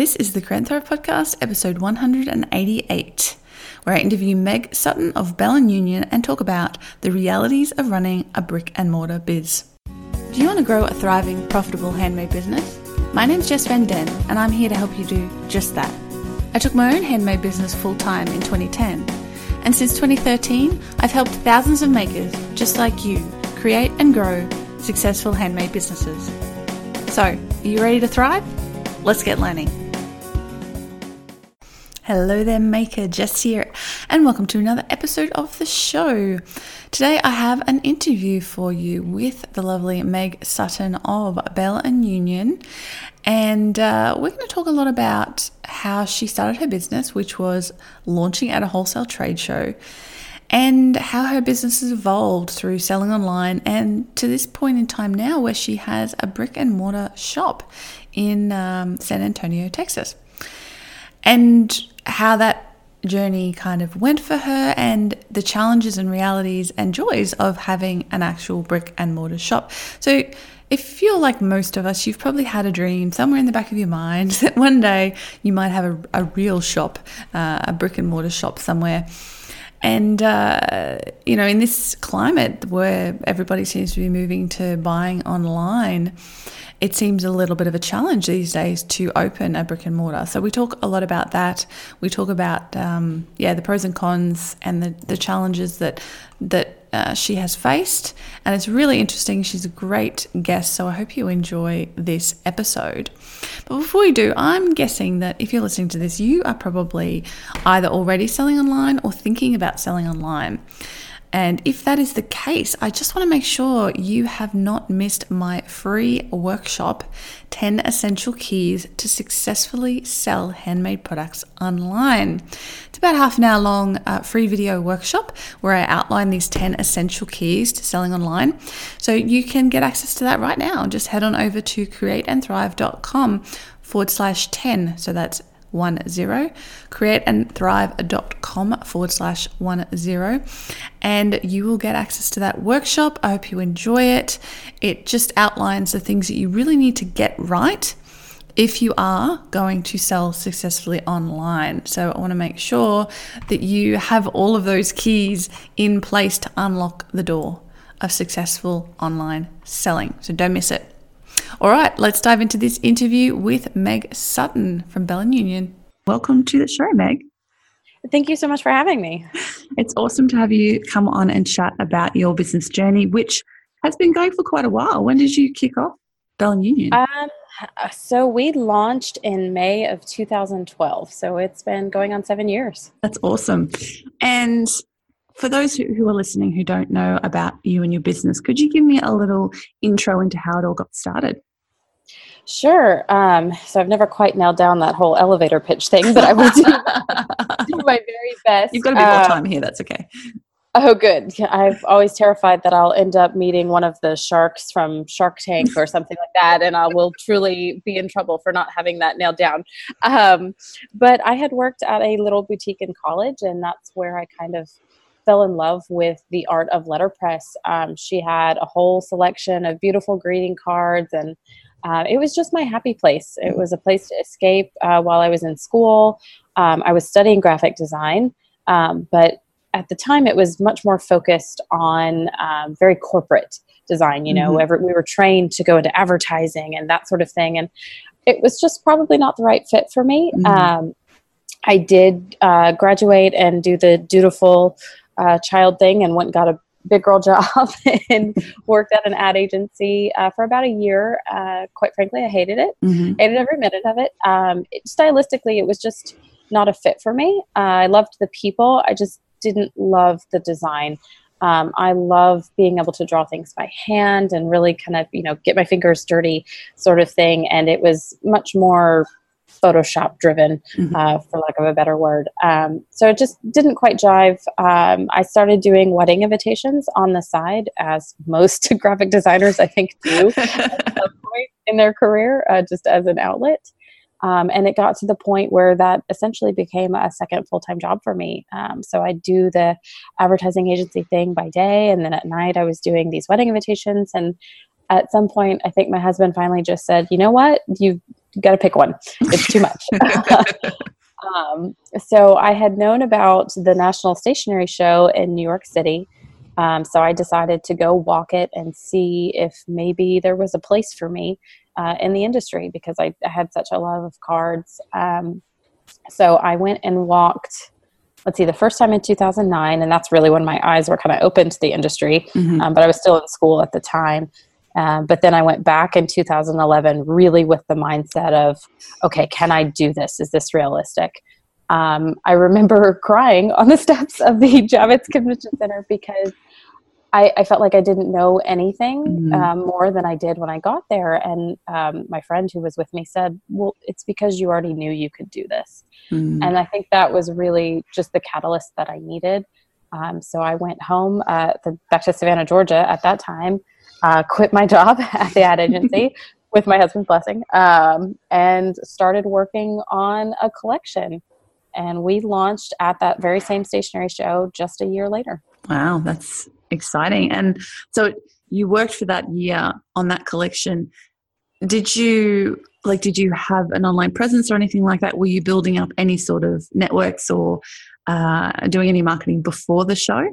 This is the Thrive Podcast, episode 188, where I interview Meg Sutton of Belle and Union and talk about the realities of running a brick and mortar biz. Do you want to grow a thriving, profitable handmade business? My name's Jess Van Den, and I'm here to help you do just that. I took my own handmade business full time in 2010, and since 2013, I've helped thousands of makers just like you create and grow successful handmade businesses. So, are you ready to thrive? Let's get learning. Hello there, Maker. Jess here, and welcome to another episode of the show. Today, I have an interview for you with the lovely Meg Sutton of Belle and Union, and uh, we're going to talk a lot about how she started her business, which was launching at a wholesale trade show, and how her business has evolved through selling online, and to this point in time now, where she has a brick and mortar shop in um, San Antonio, Texas and how that journey kind of went for her and the challenges and realities and joys of having an actual brick and mortar shop. So, if you're like most of us, you've probably had a dream somewhere in the back of your mind that one day you might have a, a real shop, uh, a brick and mortar shop somewhere. And, uh, you know, in this climate where everybody seems to be moving to buying online, it seems a little bit of a challenge these days to open a brick and mortar. So we talk a lot about that. We talk about um, yeah the pros and cons and the, the challenges that that uh, she has faced, and it's really interesting. She's a great guest, so I hope you enjoy this episode. But before we do, I'm guessing that if you're listening to this, you are probably either already selling online or thinking about selling online. And if that is the case, I just want to make sure you have not missed my free workshop 10 Essential Keys to Successfully Sell Handmade Products Online. It's about half an hour long uh, free video workshop where I outline these 10 essential keys to selling online. So you can get access to that right now. Just head on over to createandthrive.com forward slash 10. So that's one zero. Createandthrive.com forward slash one zero. And you will get access to that workshop. I hope you enjoy it. It just outlines the things that you really need to get right if you are going to sell successfully online. So I want to make sure that you have all of those keys in place to unlock the door of successful online selling. So don't miss it. All right, let's dive into this interview with Meg Sutton from Belle and Union. Welcome to the show, Meg. Thank you so much for having me. It's awesome to have you come on and chat about your business journey, which has been going for quite a while. When did you kick off Belle and Union? Um, so we launched in May of 2012. So it's been going on seven years. That's awesome. And for those who, who are listening who don't know about you and your business, could you give me a little intro into how it all got started? Sure. Um, so I've never quite nailed down that whole elevator pitch thing, but I will do, do my very best. You've got a bit more um, time here. That's okay. Oh, good. I've always terrified that I'll end up meeting one of the sharks from Shark Tank or something like that, and I will truly be in trouble for not having that nailed down. Um, but I had worked at a little boutique in college, and that's where I kind of fell in love with the art of letterpress. Um, she had a whole selection of beautiful greeting cards, and uh, it was just my happy place. It was a place to escape uh, while I was in school. Um, I was studying graphic design, um, but at the time it was much more focused on um, very corporate design. You know, mm-hmm. we were trained to go into advertising and that sort of thing, and it was just probably not the right fit for me. Mm-hmm. Um, I did uh, graduate and do the dutiful uh, child thing and went and got a big girl job and worked at an ad agency uh, for about a year. Uh, quite frankly, I hated it. Mm-hmm. Hated every minute of it. Um, it. Stylistically, it was just not a fit for me. Uh, I loved the people. I just didn't love the design. Um, I love being able to draw things by hand and really kind of, you know, get my fingers dirty sort of thing. And it was much more Photoshop driven, mm-hmm. uh, for lack of a better word. Um, so it just didn't quite jive. Um, I started doing wedding invitations on the side, as most graphic designers, I think, do at some point in their career, uh, just as an outlet. Um, and it got to the point where that essentially became a second full time job for me. Um, so I do the advertising agency thing by day, and then at night I was doing these wedding invitations. And at some point, I think my husband finally just said, "You know what? You've you got to pick one. It's too much. um, so I had known about the National Stationery Show in New York City. Um, so I decided to go walk it and see if maybe there was a place for me uh, in the industry because I, I, had such a love of cards. Um, so I went and walked. Let's see, the first time in 2009, and that's really when my eyes were kind of open to the industry. Mm-hmm. Um, but I was still in school at the time. Um, but then I went back in 2011, really with the mindset of, okay, can I do this? Is this realistic? Um, I remember crying on the steps of the Javits Convention Center because I, I, felt like I didn't know anything mm-hmm. um, more than I did when I got there. And um, my friend who was with me said, Well, it's because you already knew you could do this. Mm-hmm. And I think that was really just the catalyst that I needed. Um, so I went home uh, the, back to Savannah, Georgia at that time uh, quit my job at the ad agency with my husband's blessing um, and started working on a collection. And we launched at that very same stationery show just a year later. Wow, that's exciting. And so you worked for that year on that collection. Did you like did you have an online presence or anything like that? Were you building up any sort of networks or uh, doing any marketing before the show?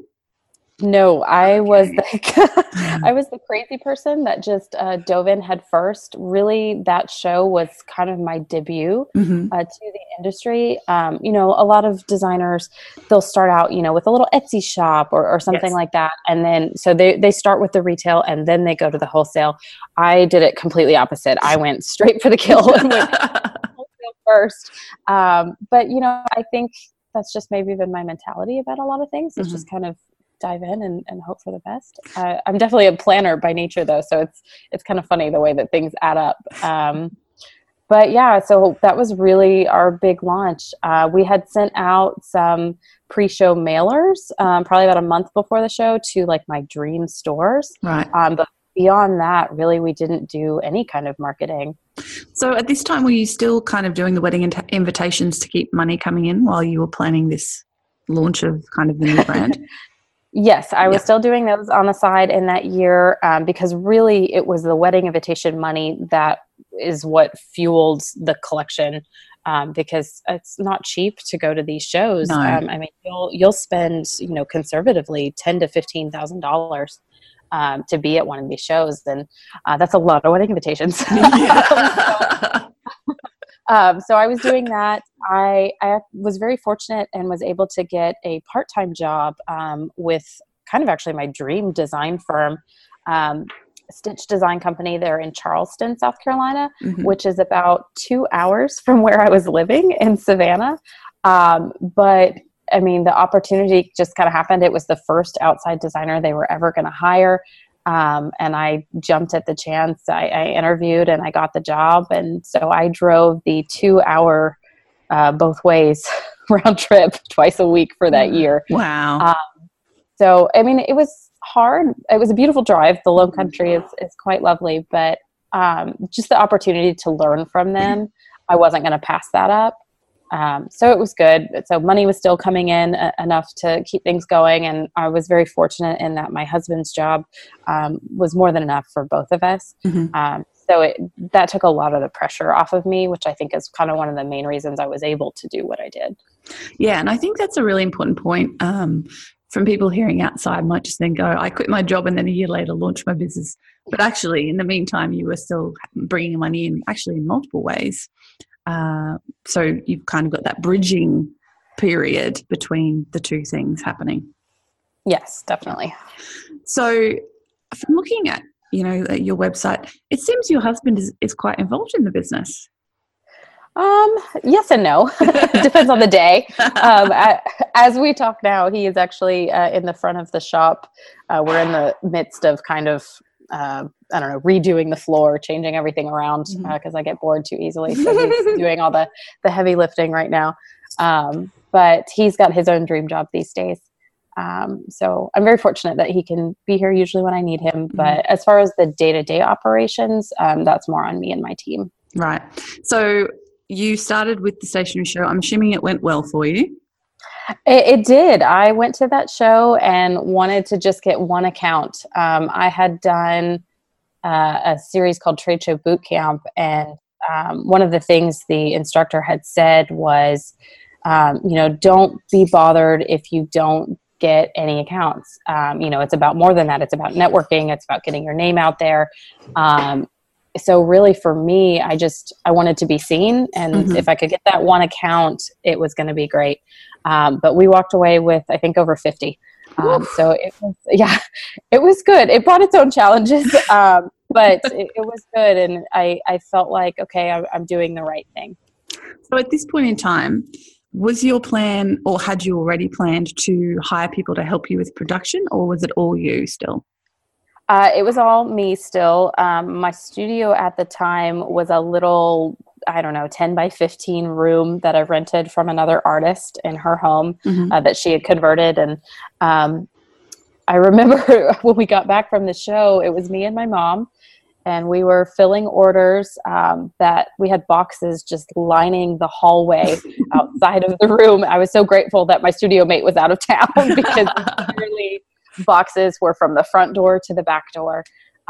No, I was the I was the crazy person that just uh, dove in head first. Really, that show was kind of my debut mm-hmm. uh, to the industry. Um, you know, a lot of designers they'll start out, you know, with a little Etsy shop or, or something yes. like that, and then so they they start with the retail and then they go to the wholesale. I did it completely opposite. I went straight for the kill and went wholesale first. Um, but you know, I think that's just maybe been my mentality about a lot of things. It's mm-hmm. just kind of dive in and, and hope for the best. Uh, I'm definitely a planner by nature, though, so it's it's kind of funny the way that things add up. Um, but yeah, so that was really our big launch. Uh, we had sent out some pre-show mailers, um, probably about a month before the show, to like my dream stores. Right. Um, but beyond that, really, we didn't do any kind of marketing. So at this time, were you still kind of doing the wedding invitations to keep money coming in while you were planning this launch of kind of the new brand? Yes, I was yeah. still doing those on the side in that year um, because really it was the wedding invitation money that is what fueled the collection. Um, because it's not cheap to go to these shows. No. Um, I mean, you'll you'll spend you know conservatively ten to fifteen thousand dollars um, to be at one of these shows, and uh, that's a lot of wedding invitations. Um, so I was doing that. I, I was very fortunate and was able to get a part time job um, with kind of actually my dream design firm. Um, Stitch Design Company. They're in Charleston, South Carolina, mm-hmm. which is about two hours from where I was living in Savannah. Um, but I mean, the opportunity just kind of happened. It was the first outside designer they were ever going to hire. Um, and I jumped at the chance. I, I, interviewed and I got the job. And so I drove the two hour uh, both ways round trip twice a week for that year. Wow. Um, so, I mean, it was hard. It was a beautiful drive. The low country is, is quite lovely, but um, just the opportunity to learn from them, I wasn't going to pass that up. Um, so it was good. So money was still coming in uh, enough to keep things going, and I was very fortunate in that my husband's job um, was more than enough for both of us. Mm-hmm. Um, so it, that took a lot of the pressure off of me, which I think is kind of one of the main reasons I was able to do what I did. Yeah, and I think that's a really important point. Um, from people hearing outside, might just then go, "I quit my job and then a year later launch my business." But actually, in the meantime, you were still bringing money in, actually in multiple ways. Uh, so you've kind of got that bridging period between the two things happening. Yes, definitely. So, from looking at you know your website, it seems your husband is, is quite involved in the business. Um, yes and no. Depends on the day. Um, as we talk now, he is actually uh, in the front of the shop. Uh, we're in the midst of kind of uh, I don't know, redoing the floor, changing everything around because mm-hmm. uh, I get bored too easily. So he's doing all the the heavy lifting right now. Um, but he's got his own dream job these days. Um, so I'm very fortunate that he can be here usually when I need him. Mm-hmm. But as far as the day to day operations, um, that's more on me and my team. Right. So you started with the stationery show. I'm assuming it went well for you. It, it, did. I went to that show and wanted to just get one account. Um, I had done uh, a series called Trade Show Boot Camp, and um, one of the things the instructor had said was, um, you know, don't be bothered if you don't get any accounts. Um, you know, it's about more than that. It's about networking. It's about getting your name out there. So really for me, I just, I wanted to be seen. And mm-hmm. if I could get that one account, it was going to be great. Um, but we walked away with, I think over 50. Um, so it was, yeah, it was good. It brought its own challenges, um, but it, it, was good. And I, I felt like, okay, I, I'm doing the right thing. So at this point in time, was your plan or had you already planned to hire people to help you with production or was it all you still? Uh, it was all me still. Um, my studio at the time was a little, I don't know, 10 by 15 room that I rented from another artist in her home mm-hmm. uh, that she had converted. And um, I remember when we got back from the show, it was me and my mom and we were filling orders um, that we had boxes just lining the hallway outside of the room. I was so grateful that my studio mate was out of town because literally boxes were from the front door to the back door.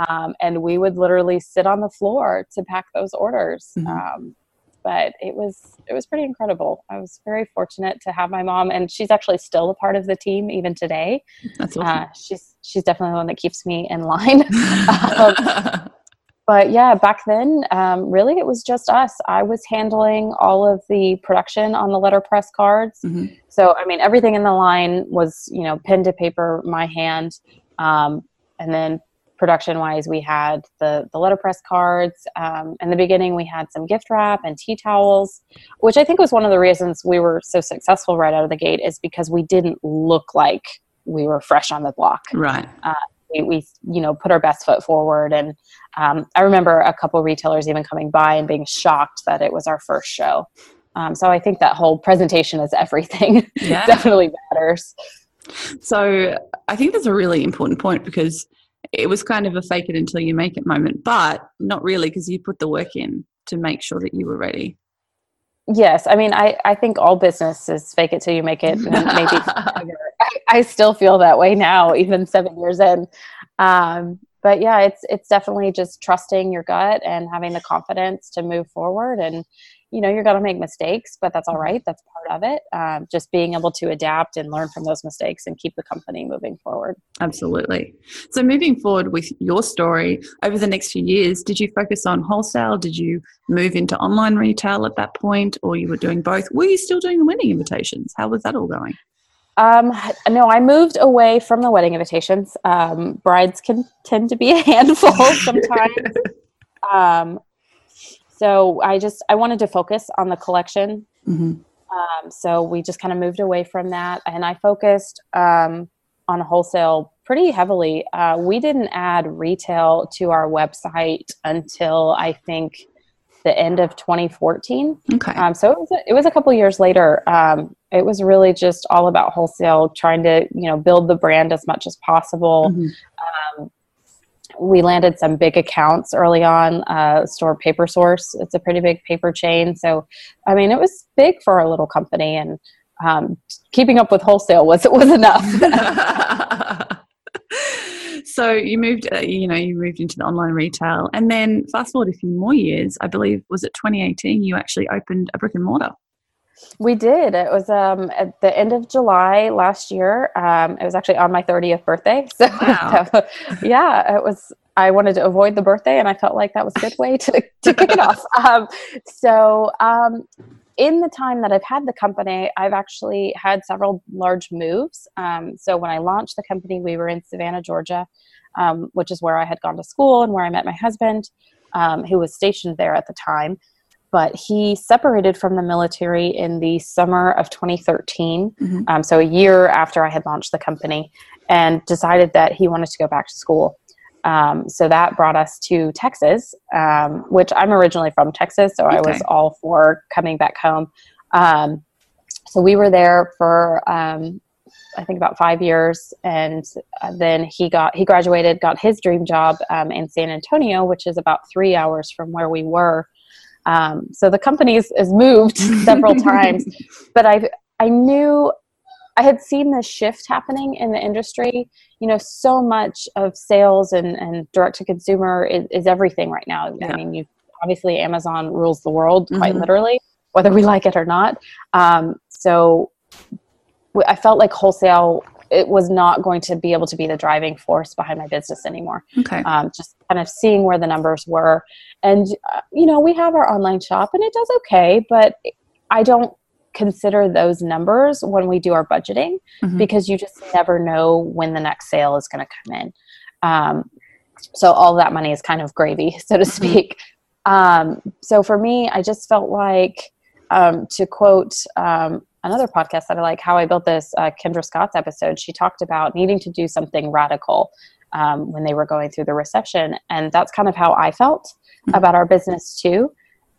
Um, and we would literally sit on the floor to pack those orders. Mm-hmm. Um, but it was it was pretty incredible. I was very fortunate to have my mom, and she's actually still a part of the team even today. That's awesome. Uh, she's she's definitely the one that keeps me in line. um, but yeah, back then, um, really, it was just us. I was handling all of the production on the letterpress cards. Mm-hmm. So, I mean, everything in the line was, you know, pen to paper, my hand. Um, and then production wise, we had the, the letterpress cards. Um, in the beginning, we had some gift wrap and tea towels, which I think was one of the reasons we were so successful right out of the gate, is because we didn't look like we were fresh on the block. Right. Uh, we, we, you know put our best foot forward and um, i remember a couple retailers even coming by and being shocked that it was our first show. Um, so i think that whole presentation is everything. Yeah. definitely matters. So i think that's a really important point because it was kind of a fake it until you make it moment but not really because you put the work in to make sure that you were ready. Yes. I mean i, I think all business is fake it till you make it. Maybe I, I, still feel that way now even seven years in. Um, but yeah it's it's definitely just trusting your gut and having the confidence to move forward. And you know you're going to make mistakes but that's all right. That's part of it. Um, just being able to adapt and learn from those mistakes and keep the company moving forward. Absolutely. So moving forward with your story over the next few years did you focus on wholesale? Did you move into online retail at that point or you were doing both? Were you still doing the wedding invitations? How was that all going um, no, I moved away from the wedding invitations. Um, brides can tend to be a handful sometimes. um, so I just I wanted to focus on the collection. Mm-hmm. Um, so we just kind of moved away from that, and I focused um, on wholesale pretty heavily. Uh, we didn't add retail to our website until I think the end of 2014. Okay. Um, so it was, a, it was a couple years later. Um, it was really just all about wholesale, trying to you know build the brand as much as possible. Mm-hmm. Um, we landed some big accounts early on. Uh, store Paper Source, it's a pretty big paper chain. So, I mean, it was big for a little company, and um, keeping up with wholesale was was enough. so you moved, uh, you know, you moved into the online retail, and then fast forward a few more years. I believe was it 2018. You actually opened a brick and mortar. We did. It was um, at the end of July last year. Um, it was actually on my 30th birthday. So, wow. so, yeah, it was. I wanted to avoid the birthday, and I felt like that was a good way to, to kick it off. Um, so, um, in the time that I've had the company, I've actually had several large moves. Um, so, when I launched the company, we were in Savannah, Georgia, um, which is where I had gone to school and where I met my husband, who was stationed there at the time but he separated from the military in the summer of 2013, mm-hmm. um, so a year after I had launched the company, and decided that he wanted to go back to school. Um, so that brought us to Texas, um, which I'm originally from Texas, so okay. I was all for coming back home. Um, so we were there for um, I think about five years, and uh, then he got he graduated, got his dream job um, in San Antonio, which is about three hours from where we were um, so the company has moved several times, but I I knew I had seen this shift happening in the industry. You know, so much of sales and, and direct to consumer is, is everything right now. Yeah. I mean, you obviously Amazon rules the world quite Mhm. literally, whether we like it or not. Um, so w- I felt like wholesale it was not going to be able to be the driving force behind my business anymore. Okay. Um, just kind of seeing where the numbers were, and uh, you know we have our online shop and it does okay, but I don't consider those numbers when we do our budgeting Mhm. because you just never know when the next sale is going to come in. Um, so all that money is kind of gravy, so to speak. Um, so for me, I just felt like, um, to quote um, another podcast that I like, How I Built This, uh, Kendra Scott's episode, she talked about needing to do something radical um, when they were going through the recession. And that's kind of how I felt about our business too.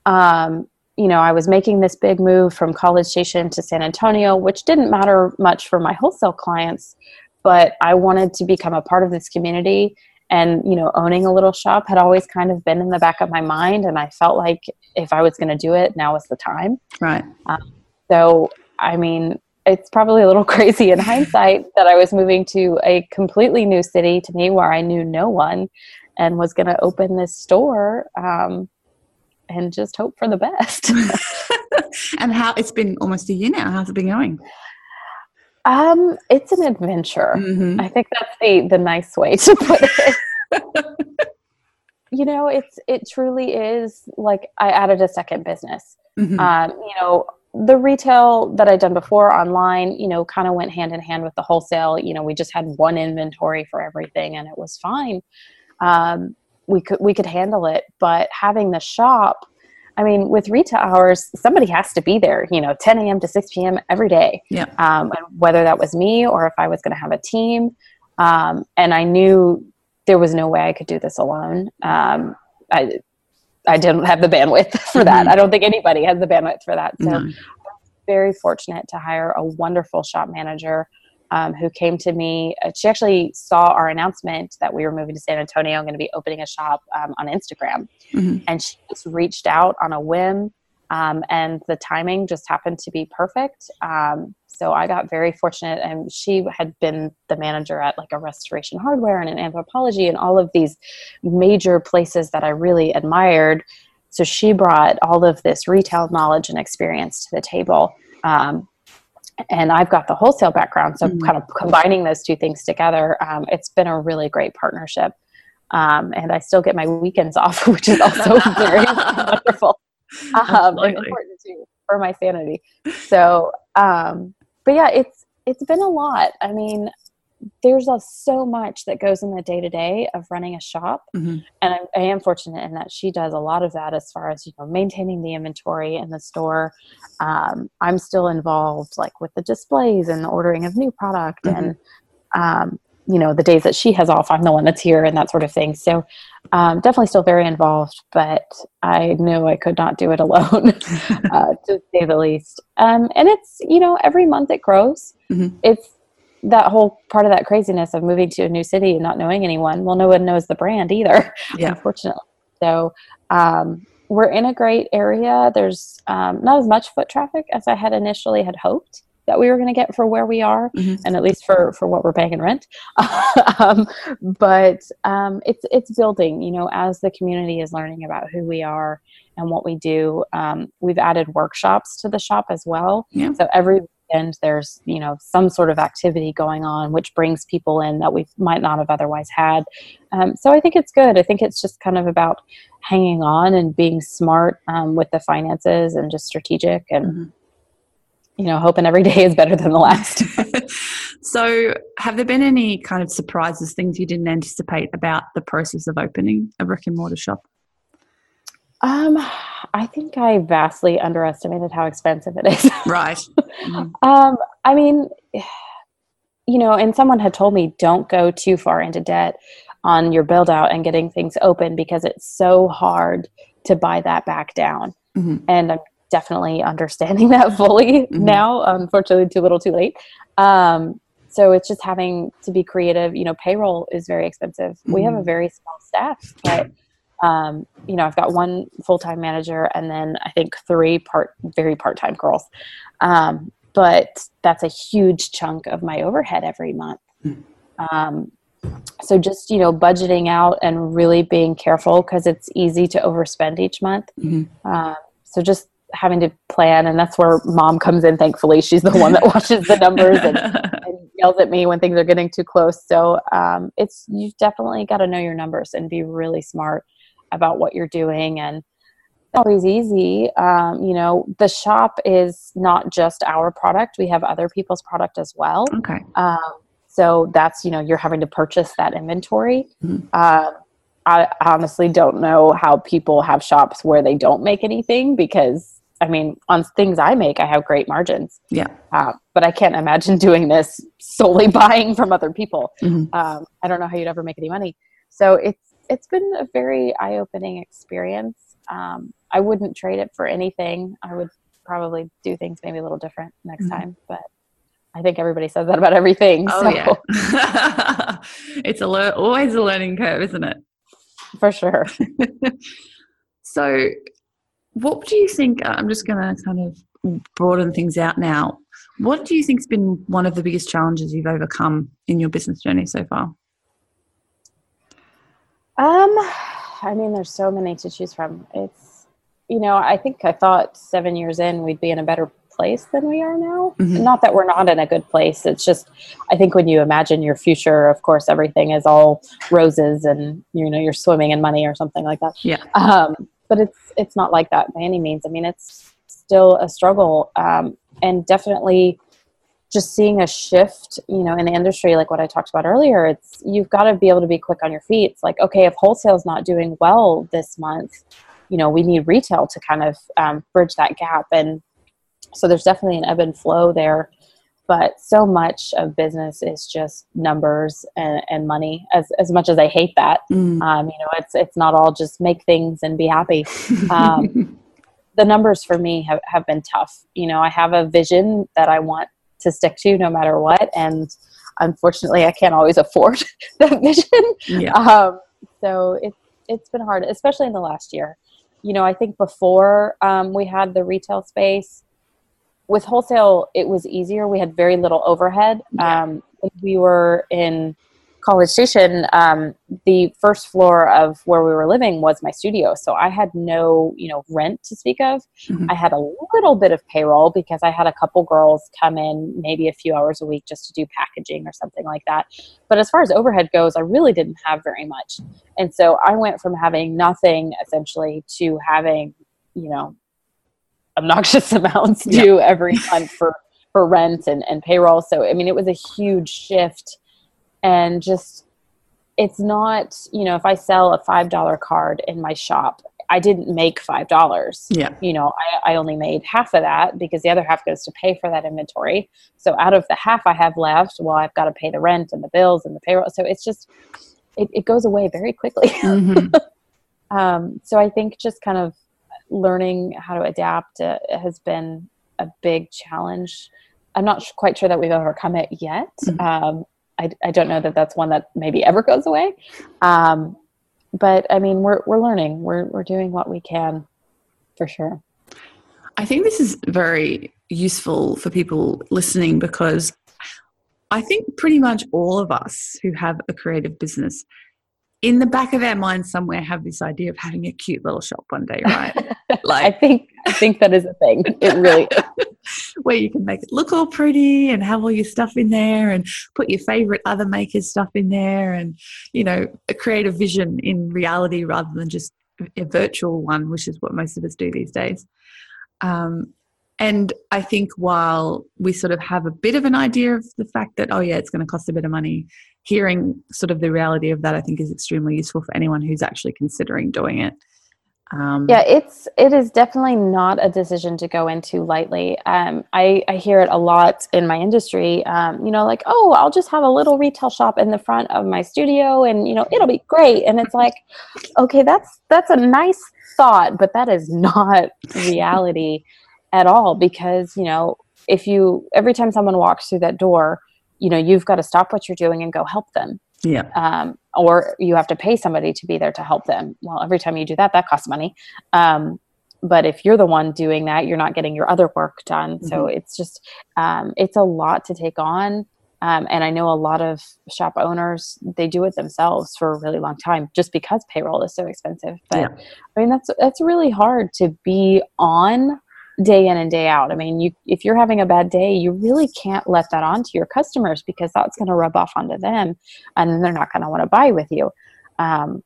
Um, you know, I was making this big move from College Station to San Antonio, which didn't matter much for my wholesale clients, but I wanted to become a part of this community. And, you know, owning a little shop had always kind of been in the back of my mind. And I felt like if I was going to do it, now was the time. Right. So, I mean, it's probably a little crazy in hindsight that I was moving to a completely new city to me where I knew no one and was going to open this store um, and just hope for the best. and how it's been almost a year now. How's it been going? um, it's an adventure. Mm-hmm. I think that's the, the nice way to put it. you know, it's it truly is like I added a second business. Mm-hmm. um, you know the retail that i'd done before online you know kind of went hand in hand with the wholesale you know we just had one inventory for everything and it was fine um, we could we could handle it but having the shop i mean with retail hours somebody has to be there you know 10 a.m to 6 p.m every day Yeah. um, and whether that was me or if i was going to have a team um, and i knew there was no way i could do this alone um, I, I didn't have the bandwidth for that. Mhm. I don't think anybody has the bandwidth for that. So No. very fortunate to hire a wonderful shop manager um, who came to me. Uh, she actually saw our announcement that we were moving to San Antonio. I'm going to be opening a shop um, on Instagram, Mhm. and she just reached out on a whim, um, and the timing just happened to be perfect. Um, so I got very fortunate, and she had been the manager at like a Restoration Hardware and an Anthropologie and all of these major places that I really admired. So she brought all of this retail knowledge and experience to the table. Um, and I've got the wholesale background. So Mhm. kind of combining those two things together, um, it's been a really great partnership. Um, and I still get my weekends off, which is also very wonderful um, and important too for my sanity. So, um, but yeah, it's it's been a lot. I mean, there's a, so much that goes in the day to day of running a shop, Mhm. and I, I am fortunate in that she does a lot of that as far as you know maintaining the inventory in the store. Um, I'm still involved, like with the displays and the ordering of new product, and um, you know the days that she has off, I'm the one that's here and that sort of thing. So um, definitely still very involved, but I knew I could not do it alone, uh, to say the least. Um, and it's you know every month it grows. Mhm. It's that whole part of that craziness of moving to a new city and not knowing anyone. Well, no one knows the brand either, Yeah. unfortunately. So um, we're in a great area. There's um, not as much foot traffic as I had initially had hoped that we were going to get for where we are, Mhm. and at least for for what we're paying in rent. um, but um, it's it's building. You know, as the community is learning about who we are and what we do. Um, we've added workshops to the shop as well. Yeah. So every weekend there's you know some sort of activity going on, which brings people in that we might not have otherwise had. Um, so I think it's good. I think it's just kind of about hanging on and being smart um, with the finances and just strategic and Mhm. you know hoping every day is better than the last. so, have there been any kind of surprises, things you didn't anticipate about the process of opening a brick and mortar shop? Um, I think I vastly underestimated how expensive it is. Right. Mhm. Um, I mean, you know, and someone had told me don't go too far into debt on your build out and getting things open because it's so hard to buy that back down. Mhm. And I'm definitely understanding that fully Mhm. now. Unfortunately, too little, too late. Um, so it's just having to be creative. You know, payroll is very expensive. We have a Mhm. very small staff, but um, you know, I've got one full time manager and then I think three part, very part time girls. Um, but that's a huge chunk of my overhead every month. Um, so just you know budgeting out and really being careful because it's easy to overspend each month mm-hmm. uh, so just having to plan and that's where mom comes in thankfully she's the one that watches the numbers and, and, yells at me when things are getting too close so um, it's you've definitely got to know your numbers and be really smart about what you're doing and always easy um, you know the shop is not just our product we have other people's product as well okay um, so that's you know you're having to purchase that inventory mm-hmm. uh, i honestly don't know how people have shops where they don't make anything because I mean, on things I make, I have great margins. Yeah. Uh, but I can't imagine doing this solely buying from other people. Mm-hmm. Um, I don't know how you'd ever make any money. So it's it's been a very eye opening experience. Um, I wouldn't trade it for anything. I would probably do things maybe a little different next mm-hmm. time, but I think everybody says that about everything. Oh so. yeah, it's a le- always a learning curve, isn't it? For sure. so what do you think? Uh, I'm just going to kind of broaden things out now. What do you think's been one of the biggest challenges you've overcome in your business journey so far? Um, I mean, there's so many to choose from. It's, you know, I think I thought seven years in we'd be in a better place than we are now. Mm-hmm. Not that we're not in a good place. It's just, I think when you imagine your future, of course, everything is all roses and you know you're swimming in money or something like that. Yeah. Um, but it's it's not like that by any means. I mean, it's still a struggle, um, and definitely just seeing a shift, you know, in the industry, like what I talked about earlier. It's you've got to be able to be quick on your feet. It's like, okay, if wholesale's not doing well this month, you know, we need retail to kind of um, bridge that gap, and so there's definitely an ebb and flow there but so much of business is just numbers and, and money as, as much as i hate that mm. um, you know it's it's not all just make things and be happy um, the numbers for me have, have been tough you know i have a vision that i want to stick to no matter what and unfortunately i can't always afford that vision yeah. um, so it's it's been hard especially in the last year you know i think before um, we had the retail space with wholesale, it was easier. We had very little overhead. Yeah. Um, we were in College Station, um, the first floor of where we were living was my studio. So I had no, you know, rent to speak of. Mm-hmm. I had a little bit of payroll because I had a couple girls come in maybe a few hours a week just to do packaging or something like that. But as far as overhead goes, I really didn't have very much. And so I went from having nothing essentially to having, you know, obnoxious amounts due yeah. every month for for rent and, and payroll. So I mean it was a huge shift and just it's not, you know, if I sell a five dollar card in my shop, I didn't make five dollars. Yeah. You know, I, I only made half of that because the other half goes to pay for that inventory. So out of the half I have left, well, I've got to pay the rent and the bills and the payroll. So it's just it, it goes away very quickly. Mm-hmm. um, so I think just kind of learning how to adapt uh, has been a big challenge. I'm not sh- quite sure that we've overcome it yet. Mm-hmm. Um, I, I, don't know that that's one that maybe ever goes away. Um, but I mean, we're, we're learning, we're, we're doing what we can for sure. I think this is very useful for people listening because I think pretty much all of us who have a creative business in the back of our mind somewhere have this idea of having a cute little shop one day, right? Like I think I think that is a thing. It really where you can make it look all pretty and have all your stuff in there and put your favorite other makers stuff in there and you know create a vision in reality rather than just a virtual one, which is what most of us do these days. Um, and I think while we sort of have a bit of an idea of the fact that, oh, yeah, it's going to cost a bit of money, hearing sort of the reality of that, I think is extremely useful for anyone who's actually considering doing it. Um, yeah, it's it is definitely not a decision to go into lightly. Um, I I hear it a lot in my industry. Um, you know, like oh, I'll just have a little retail shop in the front of my studio, and you know it'll be great. And it's like, okay, that's that's a nice thought, but that is not reality at all because you know if you every time someone walks through that door you know you've got to stop what you're doing and go help them yeah um, or you have to pay somebody to be there to help them well every time you do that that costs money um, but if you're the one doing that you're not getting your other work done mm-hmm. so it's just um, it's a lot to take on Um, and I know a lot of shop owners they do it themselves for a really long time just because payroll is so expensive. But yeah. I mean that's that's really hard to be on day in and day out. I mean, you if you're having a bad day, you really can't let that on to your customers because that's going to rub off onto them, and then they're not going to want to buy with you. Um,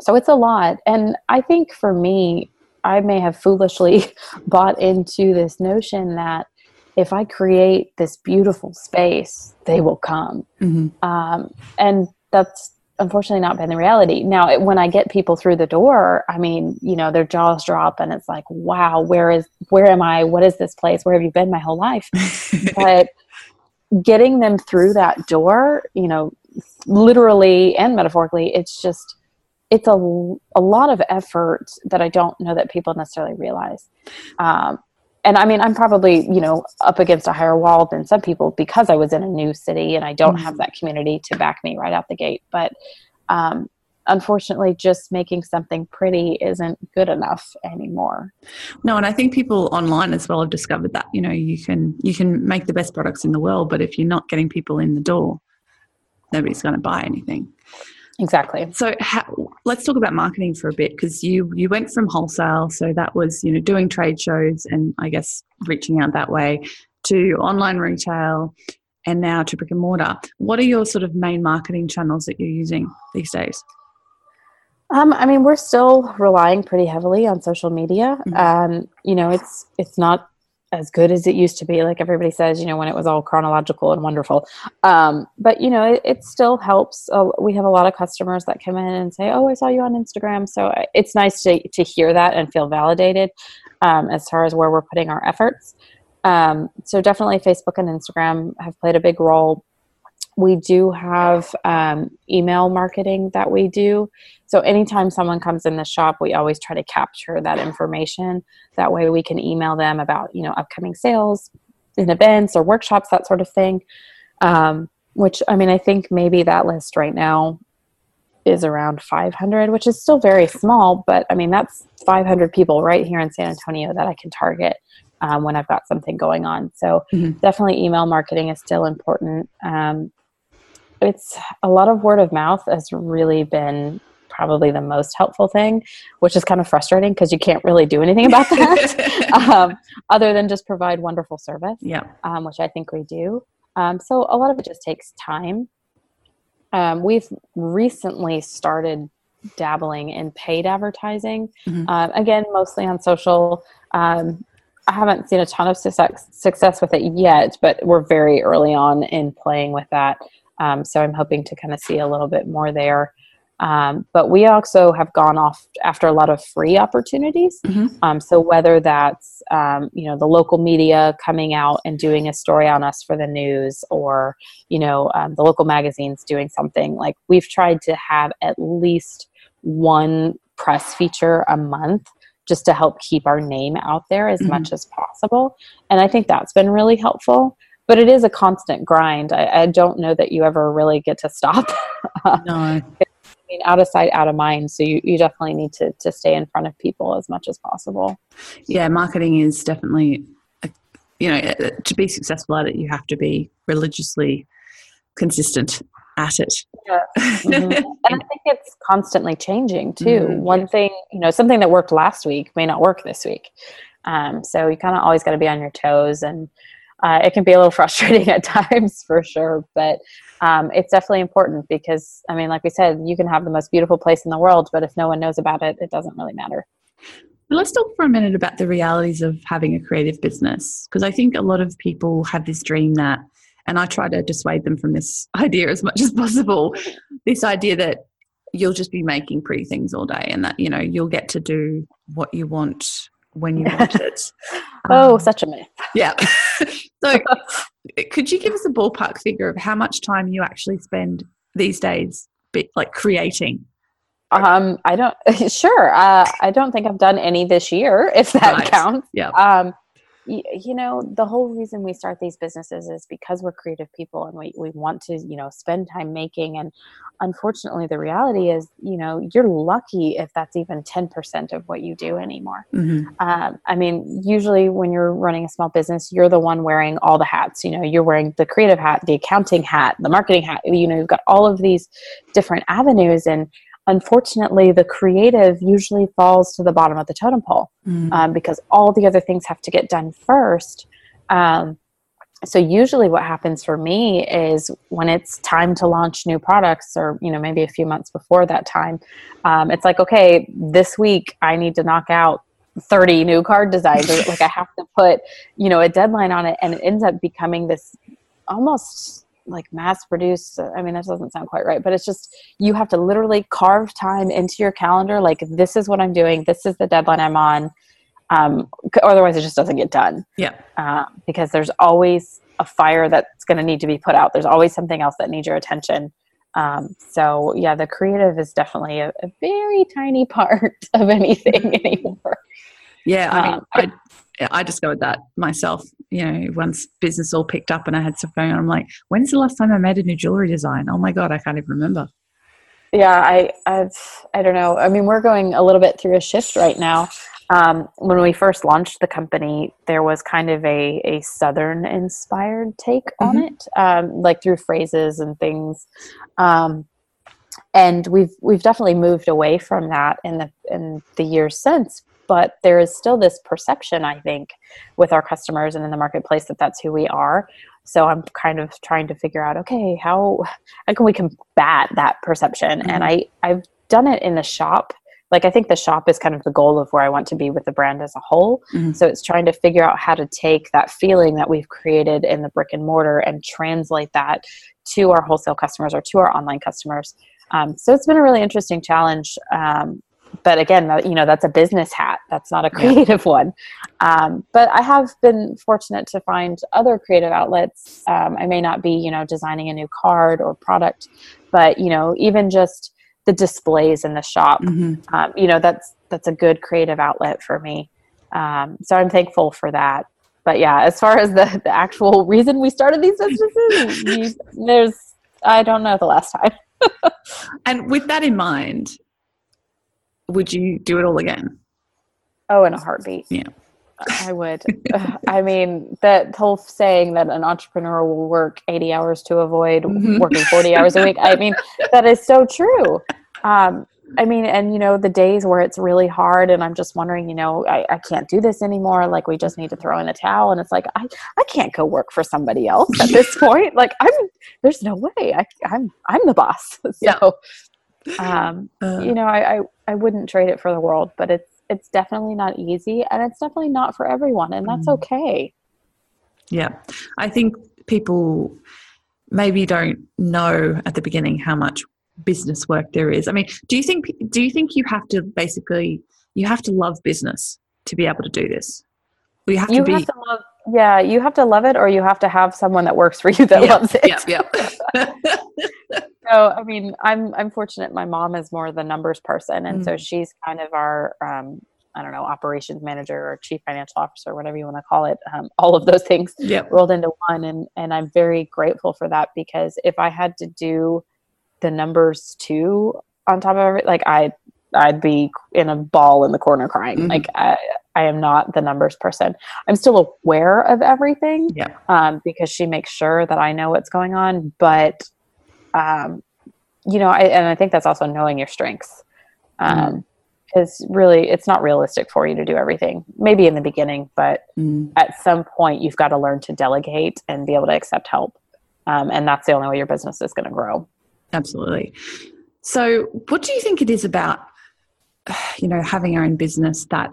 so it's a lot, and I think for me, I may have foolishly bought into this notion that if I create this beautiful space, they will come, mm-hmm. um, and that's unfortunately not been the reality. Now, when I get people through the door, I mean, you know, their jaws drop and it's like, wow, where is, where am I? What is this place? Where have you been my whole life? but getting them through that door, you know, literally and metaphorically, it's just, it's a, a lot of effort that I don't know that people necessarily realize. Um, and I mean, I'm probably, you know, up against a higher wall than some people because I was in a new city and I don't mm-hmm. have that community to back me right out the gate. But um, unfortunately, just making something pretty isn't good enough anymore. No, and I think people online as well have discovered that. You know, you can you can make the best products in the world, but if you're not getting people in the door, nobody's going to buy anything. Exactly. So how, let's talk about marketing for a bit because you you went from wholesale, so that was you know doing trade shows and I guess reaching out that way to online retail and now to brick and mortar. What are your sort of main marketing channels that you're using these days? Um, I mean, we're still relying pretty heavily on social media. Mm-hmm. Um, you know, it's it's not as good as it used to be like everybody says you know when it was all chronological and wonderful. Um, but you know it, it still helps. Uh, we have a lot of customers that come in and say oh i saw you on instagram. So uh, it's nice to, to hear that and feel validated um, as far as where we're putting our efforts. Um, so definitely facebook and instagram have played a big role we do have um, email marketing that we do. So anytime someone comes in the shop, we always try to capture that information. That way we can email them about, you know, upcoming sales and events or workshops, that sort of thing. Um, which, I mean, I think maybe that list right now is around 500, which is still very small, but I mean, that's 500 people right here in San Antonio that I can target um, when I've got something going on. So mm-hmm. definitely email marketing is still important. Um, it's a lot of word of mouth has really been probably the most helpful thing, which is kind of frustrating because you can't really do anything about that um, other than just provide wonderful service, yeah. Um, which I think we do. Um, so a lot of it just takes time. Um, we've recently started dabbling in paid advertising, mm-hmm. uh, again, mostly on social. Um, I haven't seen a ton of success, success with it yet, but we're very early on in playing with that. Um, so I'm hoping to kind of see a little bit more there. Um, but we also have gone off after a lot of free opportunities. Mm-hmm. Um, so whether that's um, you know the local media coming out and doing a story on us for the news, or you know um, the local magazines doing something like we've tried to have at least one press feature a month just to help keep our name out there as mm-hmm. much as possible. And I think that's been really helpful but it is a constant grind. I, I don't know that you ever really get to stop. no. I mean, out of sight, out of mind. So you, you definitely need to, to stay in front of people as much as possible. Yeah, marketing is definitely, a, you know, uh, to be successful at it, you have to be religiously consistent at it. Yeah. Mm-hmm. and I think it's constantly changing too. Mm-hmm. One thing, you know, something that worked last week may not work this week. Um, so you kind of always got to be on your toes and uh, it can be a little frustrating at times for sure but um, it's definitely important because i mean like we said you can have the most beautiful place in the world but if no one knows about it it doesn't really matter. Let's talk for a minute about the realities of having a creative business because i think a lot of people have this dream that and i try to dissuade them from this idea as much as possible this idea that you'll just be making pretty things all day and that you know you'll get to do what you want when you watch it. oh, um, such a myth. Yeah. so, could you give us a ballpark figure of how much time you actually spend these days, like creating? Um, I don't. Sure. Uh, I don't think I've done any this year, if that counts. Yeah. Um, you know the whole reason we start these businesses is because we're creative people and we, we want to you know spend time making and unfortunately the reality is you know you're lucky if that's even 10% of what you do anymore mm-hmm. um, i mean usually when you're running a small business you're the one wearing all the hats you know you're wearing the creative hat the accounting hat the marketing hat you know you've got all of these different avenues and unfortunately, the creative usually falls to the bottom of the totem pole mm. um, because all the other things have to get done first. Um, so usually what happens for me is when it's time to launch new products or you know maybe a few months before that time um, it's like okay this week i need to knock out 30 new card designs like i have to put you know a deadline on it and it ends up becoming this almost like mass produced i mean that doesn't sound quite right but it's just you have to literally carve time into your calendar like this is what i'm doing this is the deadline i'm on um, otherwise it just doesn't get done. Yeah. Uh, because there's always a fire that's going to need to be put out. There's always something else that needs your attention. Um, so yeah the creative is definitely a, a very tiny part of anything anymore. Yeah i mean um, I, I discovered that myself, you know, once business all picked up and I had stuff going on, I'm like, when's the last time I made a new jewelry design? Oh my God, I can't even remember. Yeah, I, I've, I don't know. I mean, we're going a little bit through a shift right now. Um, when we first launched the company, there was kind of a, a Southern inspired take on mm-hmm. it, um, like through phrases and things. Um, and we've we've definitely moved away from that in the in the years since but there is still this perception i think with our customers and in the marketplace that that's who we are. So i'm kind of trying to figure out okay how how can we combat that perception? Mm-hmm. and i i've done it in the shop. Like i think the shop is kind of the goal of where i want to be with the brand as a whole. Mm-hmm. so it's trying to figure out how to take that feeling that we've created in the brick and mortar and translate that to our wholesale customers or to our online customers. Um, so it's been a really interesting challenge um, but again, you know, that's a business hat. That's not a creative yeah. one. Um, but I have been fortunate to find other creative outlets. Um, I may not be, you know, designing a new card or product, but you know, even just the displays in the shop, mm-hmm. um, you know, that's that's a good creative outlet for me. Um, so I'm thankful for that. But yeah, as far as the, the actual reason we started these businesses, you, there's I don't know the last time. and with that in mind, would you do it all again? Oh, in a heartbeat. Yeah. I would. I mean, that whole saying that an entrepreneur will work 80 hours to avoid mm-hmm. working 40 hours a week. I mean, that is so true. Um, I mean, and you know, the days where it's really hard and I'm just wondering, you know, I, I can't do this anymore. Like we just need to throw in a towel. And it's like, I, I can't go work for somebody else at this point. Like I'm, there's no way I, I'm, I'm the boss. So, yeah um, uh, you know, I, I, I wouldn't trade it for the world, but it's it's definitely not easy, and it's definitely not for everyone, and that's mm. okay. Yeah, I think people maybe don't know at the beginning how much business work there is. I mean, do you think do you think you have to basically you have to love business to be able to do this? Or you have you to be have to love yeah, you have to love it or you have to have someone that works for you that yeah, loves it. Yeah, yeah. so I mean, I'm I'm fortunate. My mom is more the numbers person, and mm. so she's kind of our um, I don't know operations manager or chief financial officer, whatever you want to call it. Um, all of those things yep. rolled into one, and and I'm very grateful for that because if I had to do the numbers too on top of it, like I I'd be in a ball in the corner crying. Mm-hmm. Like I, I am not the numbers person. I'm still aware of everything, yeah. um, because she makes sure that I know what's going on. But um, you know, I, and I think that's also knowing your strengths. Um, because mm. really, it's not realistic for you to do everything. Maybe in the beginning, but mm. at some point, you've got to learn to delegate and be able to accept help. Um, and that's the only way your business is going to grow. Absolutely. So, what do you think it is about, you know, having our own business that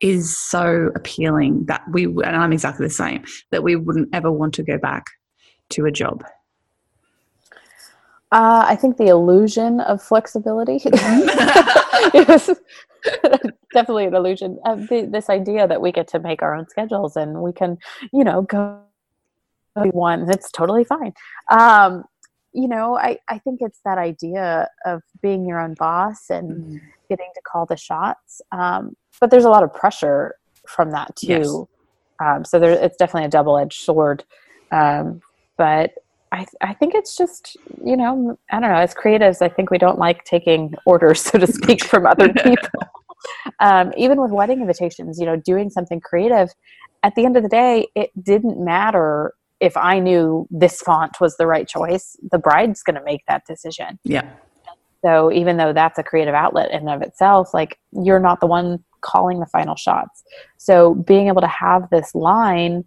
is so appealing that we, and I'm exactly the same, that we wouldn't ever want to go back to a job? Uh, I think the illusion of flexibility is definitely an illusion. Uh, the, this idea that we get to make our own schedules and we can, you know, go one. It's totally fine. Um, you know, I, I think it's that idea of being your own boss and mm. getting to call the shots. Um, but there's a lot of pressure from that too. Yes. Um, so there, it's definitely a double edged sword. Um, but I, I think it's just, you know, I don't know, as creatives, I think we don't like taking orders, so to speak, from other people. um, even with wedding invitations, you know, doing something creative, at the end of the day, it didn't matter if I knew this font was the right choice. The bride's going to make that decision. Yeah. So even though that's a creative outlet in and of itself, like you're not the one calling the final shots. So being able to have this line,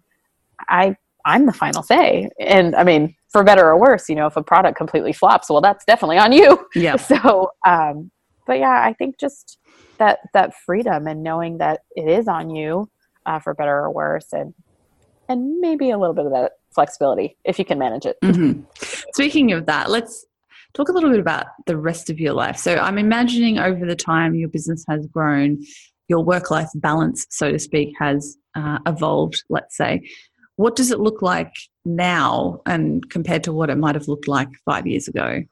I I'm the final say. And I mean, for better or worse, you know, if a product completely flops, well, that's definitely on you. Yeah. So, um, but yeah, I think just that that freedom and knowing that it is on you, uh, for better or worse, and and maybe a little bit of that flexibility if you can manage it. Mm-hmm. Speaking of that, let's talk a little bit about the rest of your life. So I'm imagining over the time your business has grown, your work life balance, so to speak, has uh, evolved, let's say. What does it look like now and compared to what it might have looked like five years ago?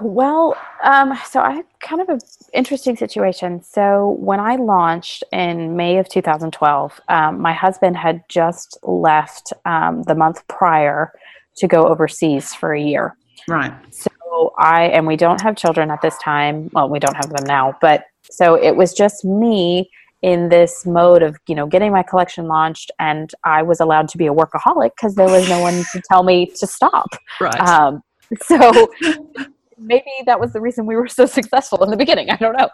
Well, um, so I had kind of an interesting situation. So when I launched in May of 2012, um, my husband had just left um, the month prior to go overseas for a year. Right. So I, and we don't have children at this time. Well, we don't have them now, but so it was just me in this mode of, you know, getting my collection launched and I was allowed to be a workaholic because there was no one to tell me to stop. Right. Um, so maybe that was the reason we were so successful in the beginning. I don't know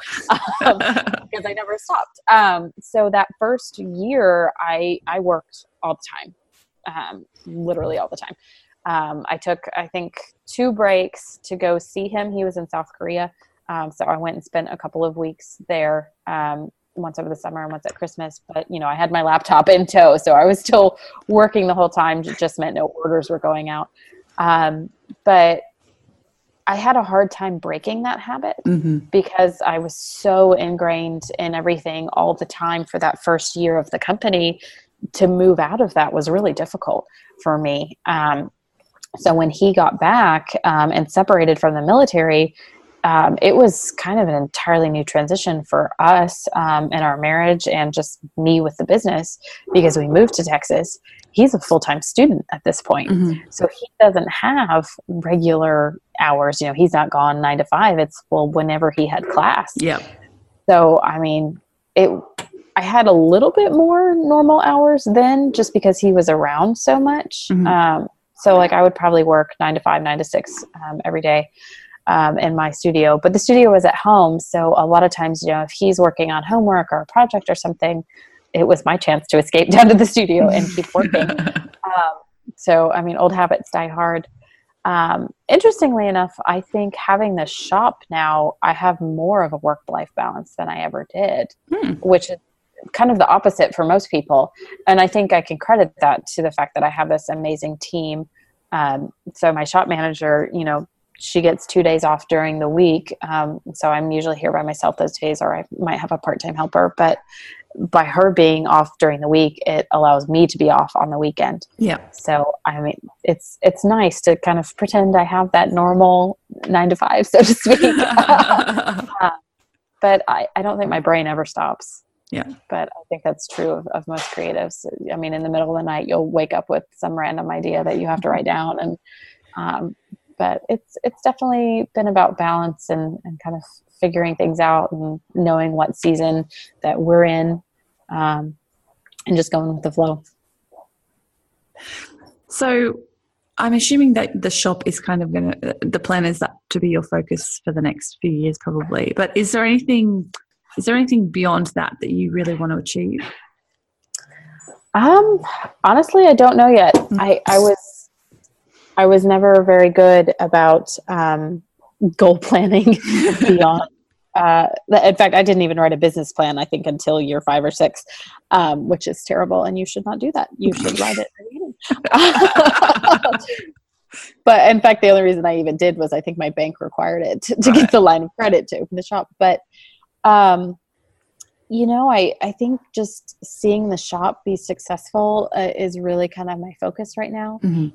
um, because I never stopped. Um, so that first year, I I worked all the time, um, literally all the time. Um, I took I think two breaks to go see him. He was in South Korea, um, so I went and spent a couple of weeks there. Um, once over the summer and once at Christmas, but you know, I had my laptop in tow, so I was still working the whole time. It just meant no orders were going out. but I had a hard time breaking that habit mm-hmm. because I was so ingrained in everything all the time for that first year of the company. To move out of that was really difficult for me. Um, so when he got back um, and separated from the military, um, it was kind of an entirely new transition for us um, in our marriage and just me with the business because we moved to Texas. He's a full time student at this point. Mm-hmm. So he doesn't have regular hours. You know, he's not gone nine to five. It's, well, whenever he had class. Yeah. So, I mean, it, I had a little bit more normal hours then just because he was around so much. Mhm. Um, so, like, I would probably work nine to five, nine to six um, every day um, in my studio. But the studio was at home. So, a lot of times, you know, if he's working on homework or a project or something, it was my chance to escape down to the studio and keep working. um, so, I mean, old habits die hard. Um, interestingly enough, I think having the shop now, I have more of a work life balance than I ever did, Hmm. which is kind of the opposite for most people. And I think I can credit that to the fact that I have this amazing team. Um, so, my shop manager, you know, she gets two days off during the week. Um, so, I'm usually here by myself those days, or I might have a part time helper. But by her being off during the week, it allows me to be off on the weekend. yeah. So I mean, it's it's nice to kind of pretend I have that normal nine to five, so to speak. but I, I don't think my brain ever stops. Yeah. But I think that's true of, of most creatives. I mean, in the middle of the night, you'll wake up with some random idea that you have to write down, and um, but it's it's definitely been about balance and and kind of figuring things out and knowing what season that we're in, um, and just going with the flow. So I'm assuming that the shop is kind of going to, the plan is that to be your focus for the next few years, probably. But is there anything, is there anything beyond that that you really want to achieve? Um, honestly, I don't know yet. I, I was, I was never very good about um, goal planning beyond. Uh, in fact, I didn't even write a business plan. I think until year five or six, um, which is terrible. And you should not do that. You should write it. at the beginning. but in fact, the only reason I even did was I think my bank required it to, to Right. get the line of credit to open the shop. But um, you know, I, I think just seeing the shop be successful uh, is really kind of my focus right now. Mhm.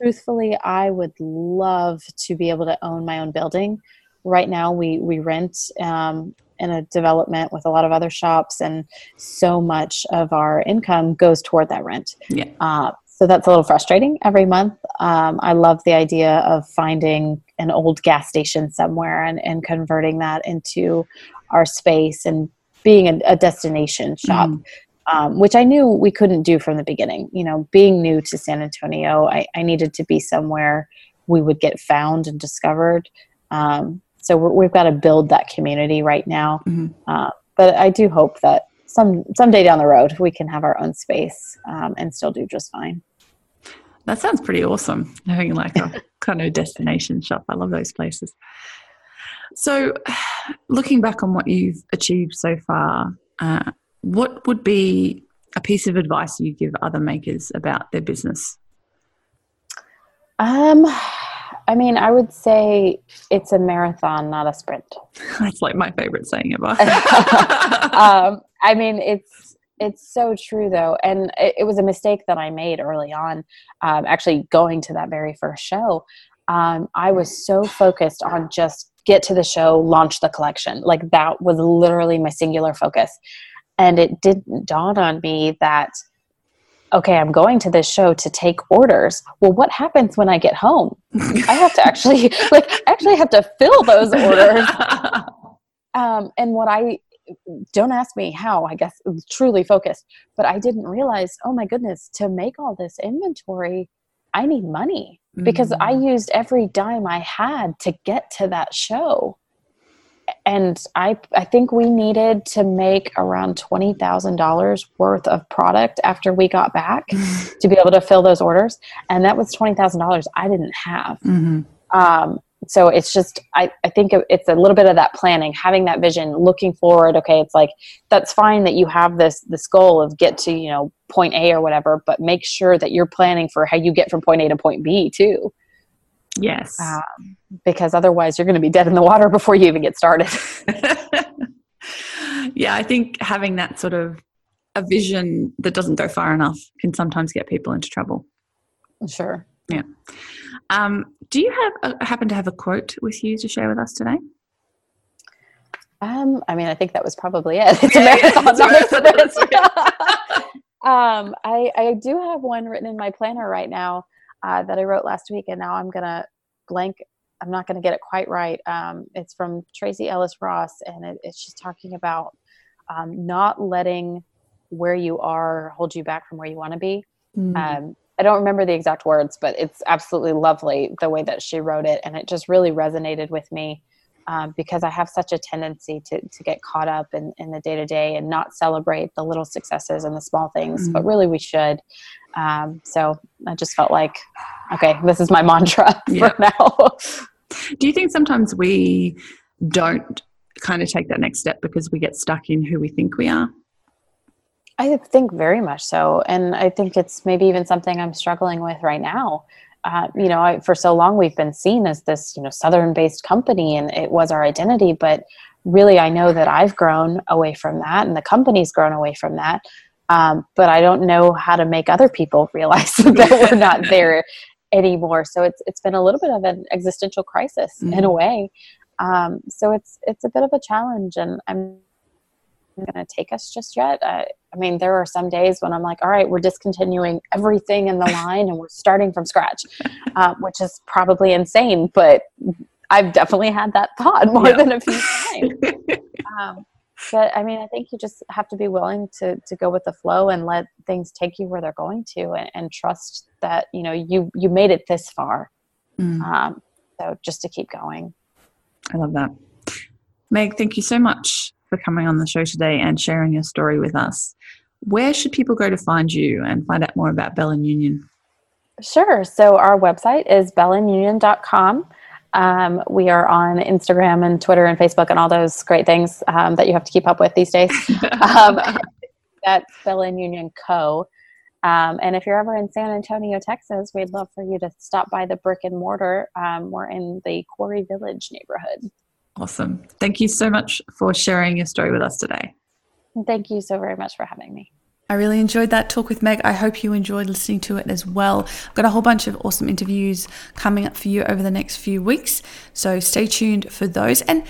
Truthfully, I would love to be able to own my own building. Right now, we we rent, um, in a development with a lot of other shops, and so much of our income goes toward that rent. Yeah. Uh, so that's a little frustrating every month. Um, I love the idea of finding an old gas station somewhere and, and converting that into our space and being a, a destination shop. Mm. Um, which I knew we couldn't do from the beginning. You know, being new to San Antonio, I, I needed to be somewhere we would get found and discovered. Um, so we have got to build that community right now. Mm-hmm. Uh, but I do hope that some someday down the road we can have our own space um, and still do just fine. That sounds pretty awesome. Having like a kind of destination shop. I love those places. So, looking back on what you've achieved so far, uh, what would be a piece of advice you give other makers about their business? Um, I mean, I would say it's a marathon, not a sprint. That's like my favorite saying ever. um, I mean, it's it's so true though, and it, it, was a mistake that I made early on. Um, actually, going to that very first show, um, I was so focused on just get to the show, launch the collection. Like that was literally my singular focus, and it didn't dawn on me that okay, I'm going to this show to take orders. Well, what happens when I get home? I have to actually like actually have to fill those orders. Um, and what I don't ask me how, I guess truly focused, but I didn't realize, oh my goodness, to make all this inventory, I need money because mm-hmm. I mm. used every dime I had to get to that show and I I think we needed to make around twenty thousand dollars worth of product after we got back to be able to fill those orders, and that was twenty thousand dollars I didn't have. Mm-hmm. Um, so it's just I, I think it's a little bit of that planning having that vision looking forward okay it's like that's fine that you have this this goal of get to you know point a or whatever but make sure that you're planning for how you get from point a to point b too Yes. Um, because otherwise, you're going to be dead in the water before you even get started. yeah, I think having that sort of a vision that doesn't go far enough can sometimes get people into trouble. Sure. Yeah. Um, do you have a, happen to have a quote with you to share with us today? Um, I mean, I think that was probably it. It's a marathon, um, I, I do have one written in my planner right now uh, that I wrote last week, and now I'm gonna blank. I'm not gonna get it quite right. Um, it's from Tracee Ellis Ross, and it, it's just talking about um, not letting where you are hold you back from where you want to be. Mm-hmm. Um, I don't remember the exact words, but it's absolutely lovely the way that she wrote it, and it just really resonated with me. Um, because I have such a tendency to, to get caught up in, in the day to day and not celebrate the little successes and the small things, mm-hmm. but really we should. Um, so I just felt like, okay, this is my mantra yeah. for now. Do you think sometimes we don't kind of take that next step because we get stuck in who we think we are? I think very much so. And I think it's maybe even something I'm struggling with right now. Uh, you know, I, for so long we've been seen as this, you know, Southern based company and it was our identity. But really, I know that I've grown away from that and the company's grown away from that. Um, but I don't know how to make other people realize that we're not there anymore. So it's it's been a little bit of an existential crisis mm-hmm. in a way. Um, so it's it's a bit of a challenge, and I'm going to take us just yet. I, I, mean, there are some days when I'm like, all right, we're discontinuing everything in the line and we're starting from scratch, uh, which is probably insane, but I've definitely had that thought more yeah. than a few times. um, but I mean, I think you just have to be willing to to go with the flow and let things take you where they're going to, and, and trust that you know you you made it this far. Mm. Um, so just to keep going. I love that, Meg. Thank you so much for coming on the show today and sharing your story with us. Where should people go to find you and find out more about Belle and Union? Sure. So our website is belleandunion.com. Um, we are on Instagram and Twitter and Facebook and all those great things um, that you have to keep up with these days. um, that's Belle and Union Co. Um, and if you're ever in San Antonio, Texas, we'd love for you to stop by the brick and mortar. Um, we're in the Quarry Village neighborhood. Awesome. Thank you so much for sharing your story with us today. Thank you so very much for having me. I really enjoyed that talk with Meg. I hope you enjoyed listening to it as well. I've got a whole bunch of awesome interviews coming up for you over the next few weeks, so stay tuned for those. And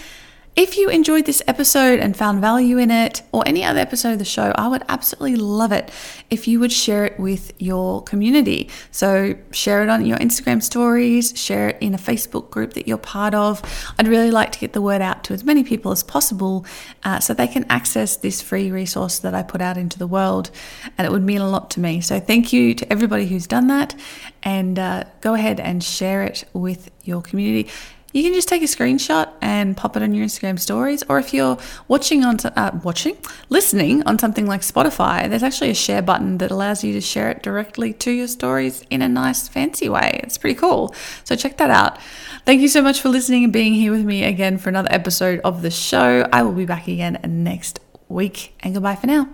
If you enjoyed this episode and found value in it, or any other episode of the show, I would absolutely love it if you would share it with your community. So, share it on your Instagram stories, share it in a Facebook group that you're part of. I'd really like to get the word out to as many people as possible uh, so they can access this free resource that I put out into the world. And it would mean a lot to me. So, thank you to everybody who's done that. And uh, go ahead and share it with your community you can just take a screenshot and pop it on your Instagram stories. Or if you're watching on uh, watching, listening on something like Spotify, there's actually a share button that allows you to share it directly to your stories in a nice, fancy way. It's pretty cool. So check that out. Thank you so much for listening and being here with me again for another episode of the show. I will be back again next week. And goodbye for now.